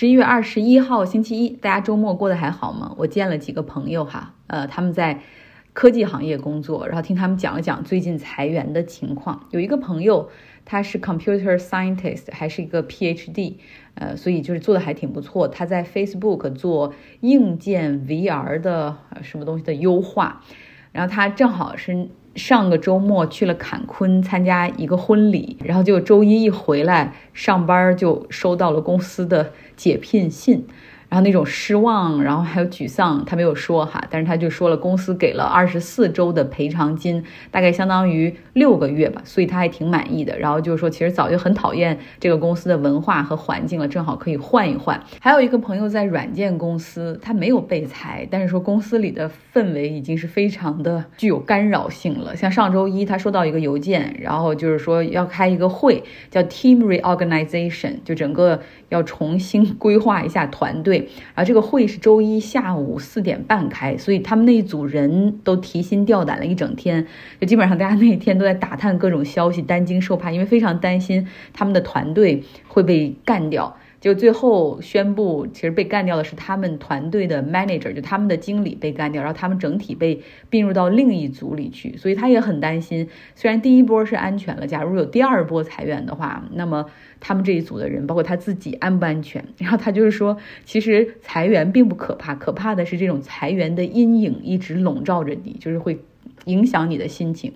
十一月二十一号星期一，大家周末过得还好吗？我见了几个朋友哈，呃，他们在科技行业工作，然后听他们讲了讲最近裁员的情况。有一个朋友，他是 computer scientist，还是一个 PhD，呃，所以就是做的还挺不错。他在 Facebook 做硬件 VR 的什么东西的优化，然后他正好是。上个周末去了坎昆参加一个婚礼，然后就周一一回来上班就收到了公司的解聘信。然后那种失望，然后还有沮丧，他没有说哈，但是他就说了，公司给了二十四周的赔偿金，大概相当于六个月吧，所以他还挺满意的。然后就是说，其实早就很讨厌这个公司的文化和环境了，正好可以换一换。还有一个朋友在软件公司，他没有被裁，但是说公司里的氛围已经是非常的具有干扰性了。像上周一他收到一个邮件，然后就是说要开一个会，叫 Team Reorganization，就整个要重新规划一下团队。然后这个会是周一下午四点半开，所以他们那一组人都提心吊胆了一整天，就基本上大家那一天都在打探各种消息，担惊受怕，因为非常担心他们的团队会被干掉。就最后宣布，其实被干掉的是他们团队的 manager，就他们的经理被干掉，然后他们整体被并入到另一组里去，所以他也很担心。虽然第一波是安全了，假如有第二波裁员的话，那么他们这一组的人，包括他自己安不安全？然后他就是说，其实裁员并不可怕，可怕的是这种裁员的阴影一直笼罩着你，就是会影响你的心情。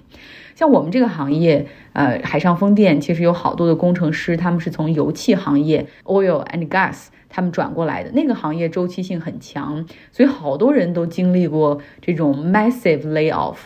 像我们这个行业，呃，海上风电其实有好多的工程师，他们是从油气行业 （oil and gas） 他们转过来的，那个行业周期性很强，所以好多人都经历过这种 massive layoff。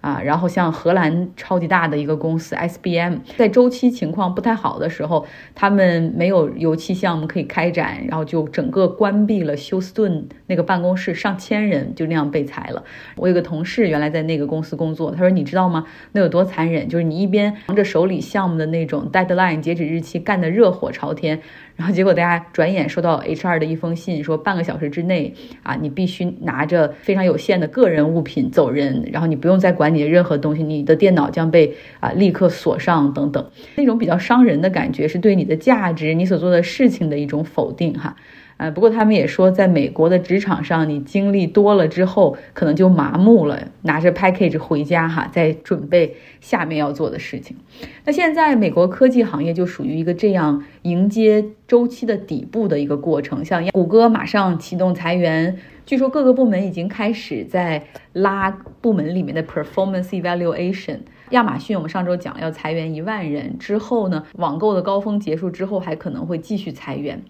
啊，然后像荷兰超级大的一个公司 SBM，在周期情况不太好的时候，他们没有油气项目可以开展，然后就整个关闭了休斯顿那个办公室，上千人就那样被裁了。我有个同事原来在那个公司工作，他说你知道吗？那有多残忍？就是你一边忙着手里项目的那种 deadline 截止日期，干得热火朝天。然后结果大家转眼收到 HR 的一封信，说半个小时之内啊，你必须拿着非常有限的个人物品走人，然后你不用再管你的任何东西，你的电脑将被啊立刻锁上等等，那种比较伤人的感觉，是对你的价值、你所做的事情的一种否定哈。呃，不过他们也说，在美国的职场上，你经历多了之后，可能就麻木了，拿着 package 回家哈，在准备下面要做的事情。那现在美国科技行业就属于一个这样迎接周期的底部的一个过程，像谷歌马上启动裁员，据说各个部门已经开始在拉部门里面的 performance evaluation。亚马逊我们上周讲要裁员一万人之后呢，网购的高峰结束之后，还可能会继续裁员。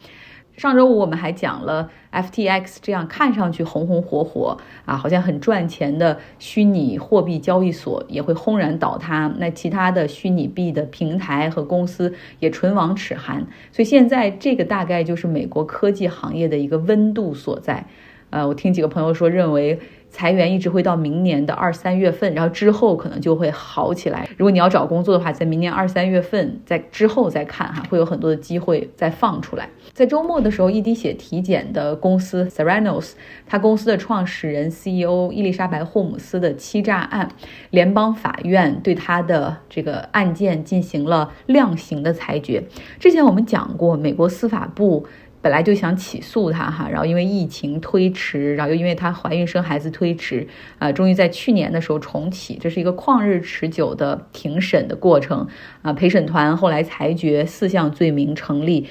上周五我们还讲了 FTX 这样看上去红红火火啊，好像很赚钱的虚拟货币交易所也会轰然倒塌，那其他的虚拟币的平台和公司也唇亡齿寒。所以现在这个大概就是美国科技行业的一个温度所在。呃，我听几个朋友说，认为。裁员一直会到明年的二三月份，然后之后可能就会好起来。如果你要找工作的话，在明年二三月份在之后再看哈，会有很多的机会再放出来。在周末的时候，一滴血体检的公司 Theranos，他公司的创始人 CEO 伊丽莎白霍姆斯的欺诈案，联邦法院对他的这个案件进行了量刑的裁决。之前我们讲过，美国司法部。本来就想起诉他哈，然后因为疫情推迟，然后又因为她怀孕生孩子推迟，啊，终于在去年的时候重启，这是一个旷日持久的庭审的过程，啊，陪审团后来裁决四项罪名成立。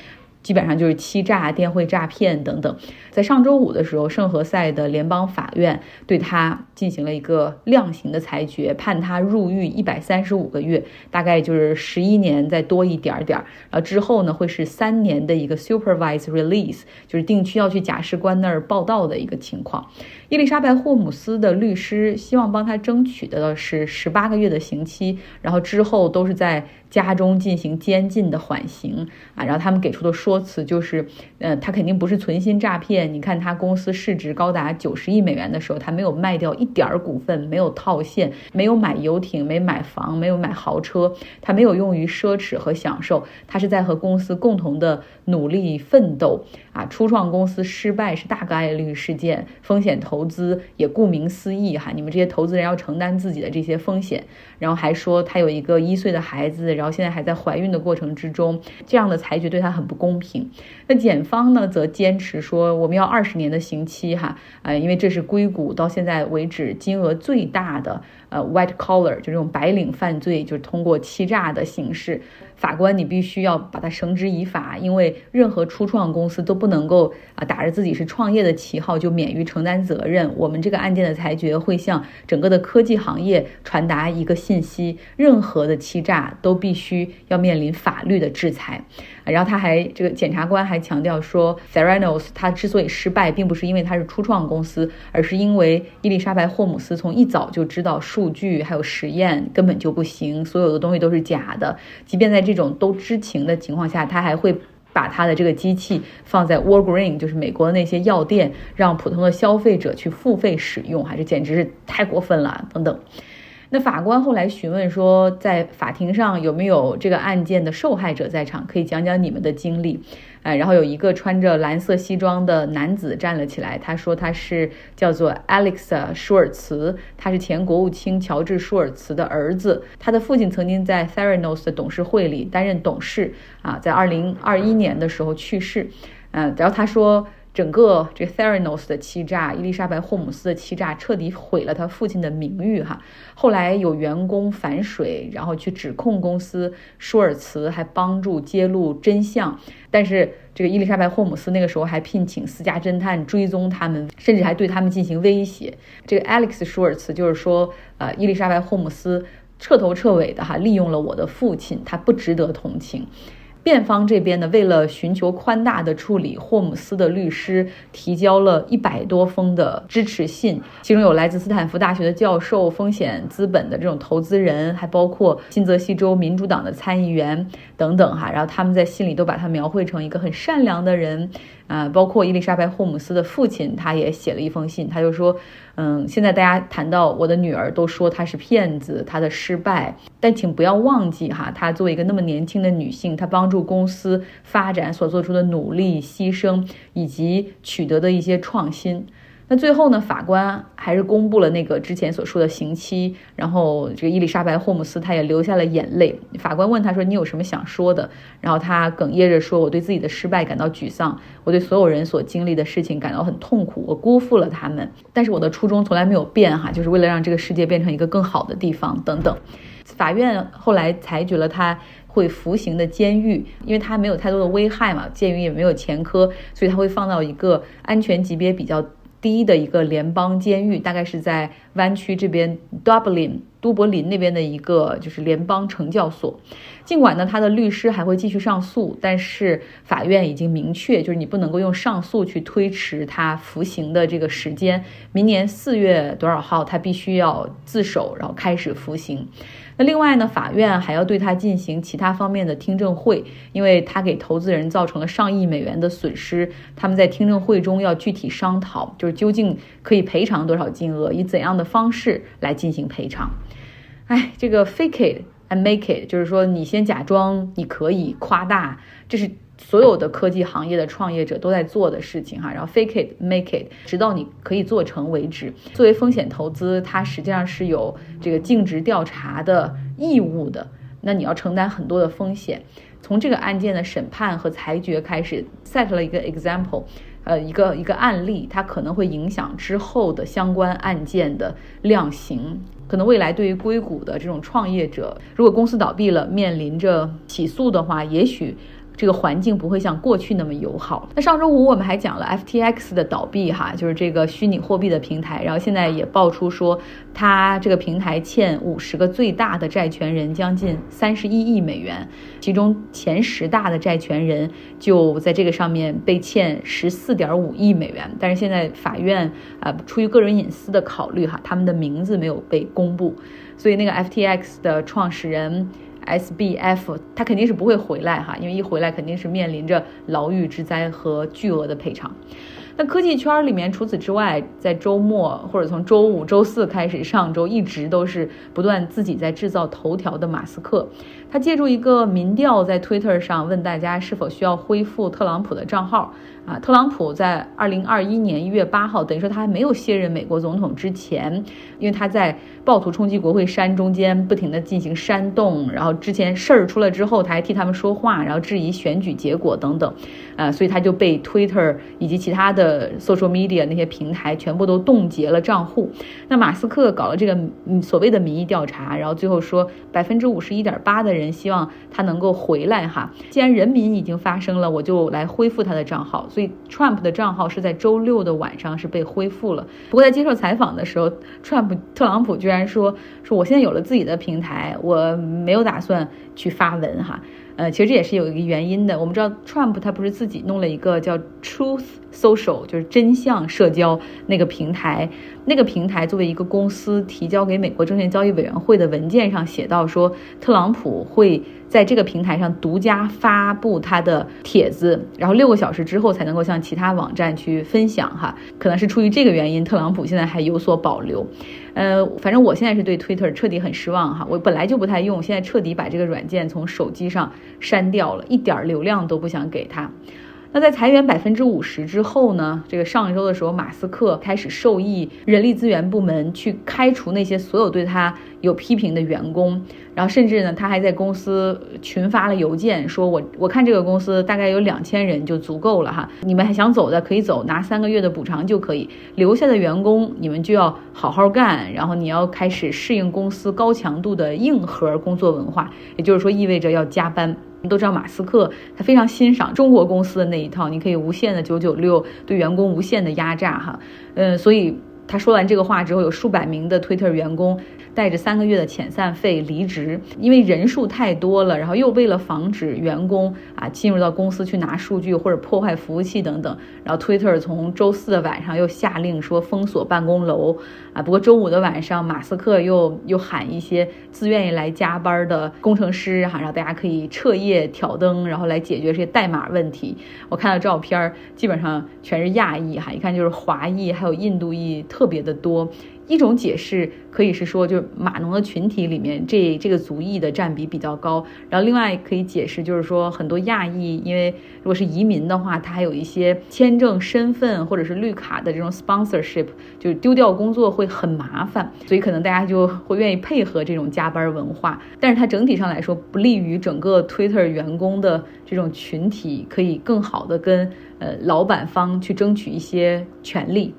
基本上就是欺诈、电汇诈骗等等。在上周五的时候，圣何塞的联邦法院对他进行了一个量刑的裁决，判他入狱一百三十五个月，大概就是十一年再多一点点儿。然后之后呢，会是三年的一个 supervised release，就是定期要去假释官那儿报道的一个情况。伊丽莎白·霍姆斯的律师希望帮他争取的是十八个月的刑期，然后之后都是在。家中进行监禁的缓刑啊，然后他们给出的说辞就是，嗯，他肯定不是存心诈骗。你看他公司市值高达九十亿美元的时候，他没有卖掉一点儿股份，没有套现，没有买游艇，没买房，没有买豪车，他没有用于奢侈和享受，他是在和公司共同的努力奋斗啊，初创公司失败是大概率事件，风险投资也顾名思义哈，你们这些投资人要承担自己的这些风险。然后还说他有一个一岁的孩子，然后现在还在怀孕的过程之中，这样的裁决对他很不公平。那检方呢，则坚持说我们要二十年的刑期哈，呃，因为这是硅谷到现在为止金额最大的呃 white collar 就这种白领犯罪，就是通过欺诈的形式。法官，你必须要把它绳之以法，因为任何初创公司都不能够啊打着自己是创业的旗号就免于承担责任。我们这个案件的裁决会向整个的科技行业传达一个信息：任何的欺诈都必须要面临法律的制裁。然后他还这个检察官还强调说，Theranos 他之所以失败，并不是因为他是初创公司，而是因为伊丽莎白霍姆斯从一早就知道数据还有实验根本就不行，所有的东西都是假的。即便在这种都知情的情况下，他还会把他的这个机器放在 Walgreen，就是美国的那些药店，让普通的消费者去付费使用，还是简直是太过分了，等等。那法官后来询问说，在法庭上有没有这个案件的受害者在场？可以讲讲你们的经历。哎，然后有一个穿着蓝色西装的男子站了起来，他说他是叫做 Alex 舒尔茨，他是前国务卿乔治舒尔茨的儿子，他的父亲曾经在 Theranos 的董事会里担任董事啊，在二零二一年的时候去世。嗯，然后他说。整个这 Theranos 的欺诈，伊丽莎白霍姆斯的欺诈，彻底毁了他父亲的名誉哈。后来有员工反水，然后去指控公司，舒尔茨还帮助揭露真相。但是这个伊丽莎白霍姆斯那个时候还聘请私家侦探追踪他们，甚至还对他们进行威胁。这个 Alex 舒尔茨就是说，呃，伊丽莎白霍姆斯彻头彻尾的哈利用了我的父亲，他不值得同情。辩方这边呢，为了寻求宽大的处理，霍姆斯的律师提交了一百多封的支持信，其中有来自斯坦福大学的教授、风险资本的这种投资人，还包括新泽西州民主党的参议员等等哈。然后他们在信里都把他描绘成一个很善良的人。啊，包括伊丽莎白·霍姆斯的父亲，他也写了一封信，他就说，嗯，现在大家谈到我的女儿，都说她是骗子，她的失败，但请不要忘记哈，她作为一个那么年轻的女性，她帮助公司发展所做出的努力、牺牲以及取得的一些创新。那最后呢？法官还是公布了那个之前所说的刑期，然后这个伊丽莎白·霍姆斯她也流下了眼泪。法官问他说：“你有什么想说的？”然后他哽咽着说：“我对自己的失败感到沮丧，我对所有人所经历的事情感到很痛苦，我辜负了他们。但是我的初衷从来没有变，哈，就是为了让这个世界变成一个更好的地方，等等。”法院后来裁决了他会服刑的监狱，因为他没有太多的危害嘛，鉴于也没有前科，所以他会放到一个安全级别比较。第一的一个联邦监狱，大概是在湾区这边，Dublin 都柏林那边的一个就是联邦惩教所。尽管呢，他的律师还会继续上诉，但是法院已经明确，就是你不能够用上诉去推迟他服刑的这个时间。明年四月多少号，他必须要自首，然后开始服刑。那另外呢，法院还要对他进行其他方面的听证会，因为他给投资人造成了上亿美元的损失。他们在听证会中要具体商讨，就是究竟可以赔偿多少金额，以怎样的方式来进行赔偿。哎，这个 fake it and make it，就是说你先假装你可以夸大，这是。所有的科技行业的创业者都在做的事情哈，然后 fake it make it，直到你可以做成为止。作为风险投资，它实际上是有这个尽职调查的义务的，那你要承担很多的风险。从这个案件的审判和裁决开始，set 了一个 example，呃，一个一个案例，它可能会影响之后的相关案件的量刑。可能未来对于硅谷的这种创业者，如果公司倒闭了，面临着起诉的话，也许。这个环境不会像过去那么友好。那上周五我们还讲了 FTX 的倒闭，哈，就是这个虚拟货币的平台。然后现在也爆出说，它这个平台欠五十个最大的债权人将近三十一亿美元，其中前十大的债权人就在这个上面被欠十四点五亿美元。但是现在法院啊，出于个人隐私的考虑，哈，他们的名字没有被公布，所以那个 FTX 的创始人。S B F，他肯定是不会回来哈，因为一回来肯定是面临着牢狱之灾和巨额的赔偿。那科技圈里面，除此之外，在周末或者从周五、周四开始，上周一直都是不断自己在制造头条的马斯克。他借助一个民调在 Twitter 上问大家是否需要恢复特朗普的账号。啊，特朗普在二零二一年一月八号，等于说他还没有卸任美国总统之前，因为他在暴徒冲击国会山中间不停的进行煽动，然后之前事儿出来之后，他还替他们说话，然后质疑选举结果等等，啊，所以他就被 Twitter 以及其他的 social media 那些平台全部都冻结了账户。那马斯克搞了这个所谓的民意调查，然后最后说百分之五十一点八的人希望他能够回来哈。既然人民已经发声了，我就来恢复他的账号。所以，Trump 的账号是在周六的晚上是被恢复了。不过，在接受采访的时候，Trump 特朗普居然说：“说我现在有了自己的平台，我没有打算去发文哈。”呃，其实这也是有一个原因的。我们知道，Trump 他不是自己弄了一个叫 Truth Social，就是真相社交那个平台。那个平台作为一个公司提交给美国证券交易委员会的文件上写到说，特朗普会在这个平台上独家发布他的帖子，然后六个小时之后才能够向其他网站去分享。哈，可能是出于这个原因，特朗普现在还有所保留。呃，反正我现在是对 Twitter 彻底很失望哈，我本来就不太用，现在彻底把这个软件从手机上删掉了，一点流量都不想给他。那在裁员百分之五十之后呢？这个上一周的时候，马斯克开始授意人力资源部门去开除那些所有对他有批评的员工，然后甚至呢，他还在公司群发了邮件，说我我看这个公司大概有两千人就足够了哈，你们还想走的可以走，拿三个月的补偿就可以，留下的员工你们就要好好干，然后你要开始适应公司高强度的硬核工作文化，也就是说意味着要加班。都知道，马斯克他非常欣赏中国公司的那一套，你可以无限的九九六，对员工无限的压榨，哈，嗯，所以他说完这个话之后，有数百名的 Twitter 员工。带着三个月的遣散费离职，因为人数太多了，然后又为了防止员工啊进入到公司去拿数据或者破坏服务器等等，然后 Twitter 从周四的晚上又下令说封锁办公楼啊。不过周五的晚上，马斯克又又喊一些自愿意来加班的工程师哈，让大家可以彻夜挑灯，然后来解决这些代码问题。我看到照片，基本上全是亚裔哈，一看就是华裔，还有印度裔特别的多。一种解释可以是说，就是码农的群体里面，这这个族裔的占比比较高。然后另外可以解释，就是说很多亚裔，因为如果是移民的话，他还有一些签证、身份或者是绿卡的这种 sponsorship，就是丢掉工作会很麻烦，所以可能大家就会愿意配合这种加班文化。但是它整体上来说，不利于整个 Twitter 员工的这种群体可以更好的跟呃老板方去争取一些权利。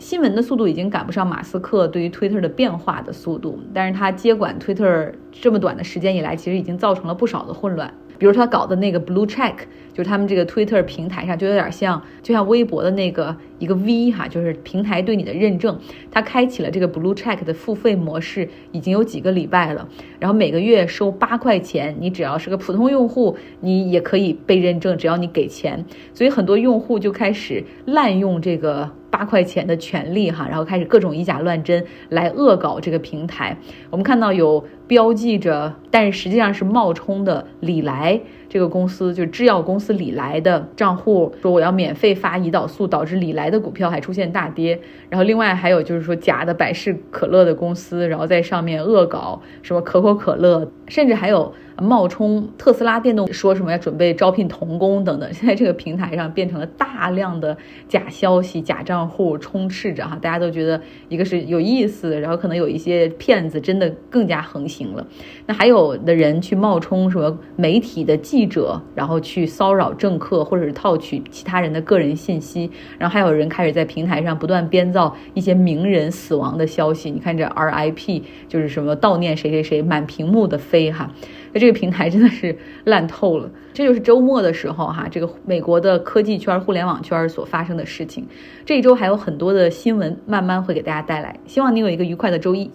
新闻的速度已经赶不上马斯克对于 Twitter 的变化的速度，但是他接管 Twitter 这么短的时间以来，其实已经造成了不少的混乱。比如他搞的那个 Blue Check，就是他们这个 Twitter 平台上就有点像，就像微博的那个一个 V 哈，就是平台对你的认证。他开启了这个 Blue Check 的付费模式，已经有几个礼拜了，然后每个月收八块钱，你只要是个普通用户，你也可以被认证，只要你给钱。所以很多用户就开始滥用这个。八块钱的权利哈，然后开始各种以假乱真来恶搞这个平台。我们看到有标记着，但是实际上是冒充的李来这个公司，就制药公司李来的账户，说我要免费发胰岛素，导致李来的股票还出现大跌。然后另外还有就是说假的百事可乐的公司，然后在上面恶搞什么可口可乐，甚至还有。冒充特斯拉电动，说什么要准备招聘童工等等，现在这个平台上变成了大量的假消息、假账户充斥着哈，大家都觉得一个是有意思，然后可能有一些骗子真的更加横行行了。那还有的人去冒充什么媒体的记者，然后去骚扰政客或者是套取其他人的个人信息，然后还有人开始在平台上不断编造一些名人死亡的消息。你看这 RIP 就是什么悼念谁谁谁，满屏幕的飞哈。那这个平台真的是烂透了，这就是周末的时候哈，这个美国的科技圈、互联网圈所发生的事情。这一周还有很多的新闻，慢慢会给大家带来。希望你有一个愉快的周一。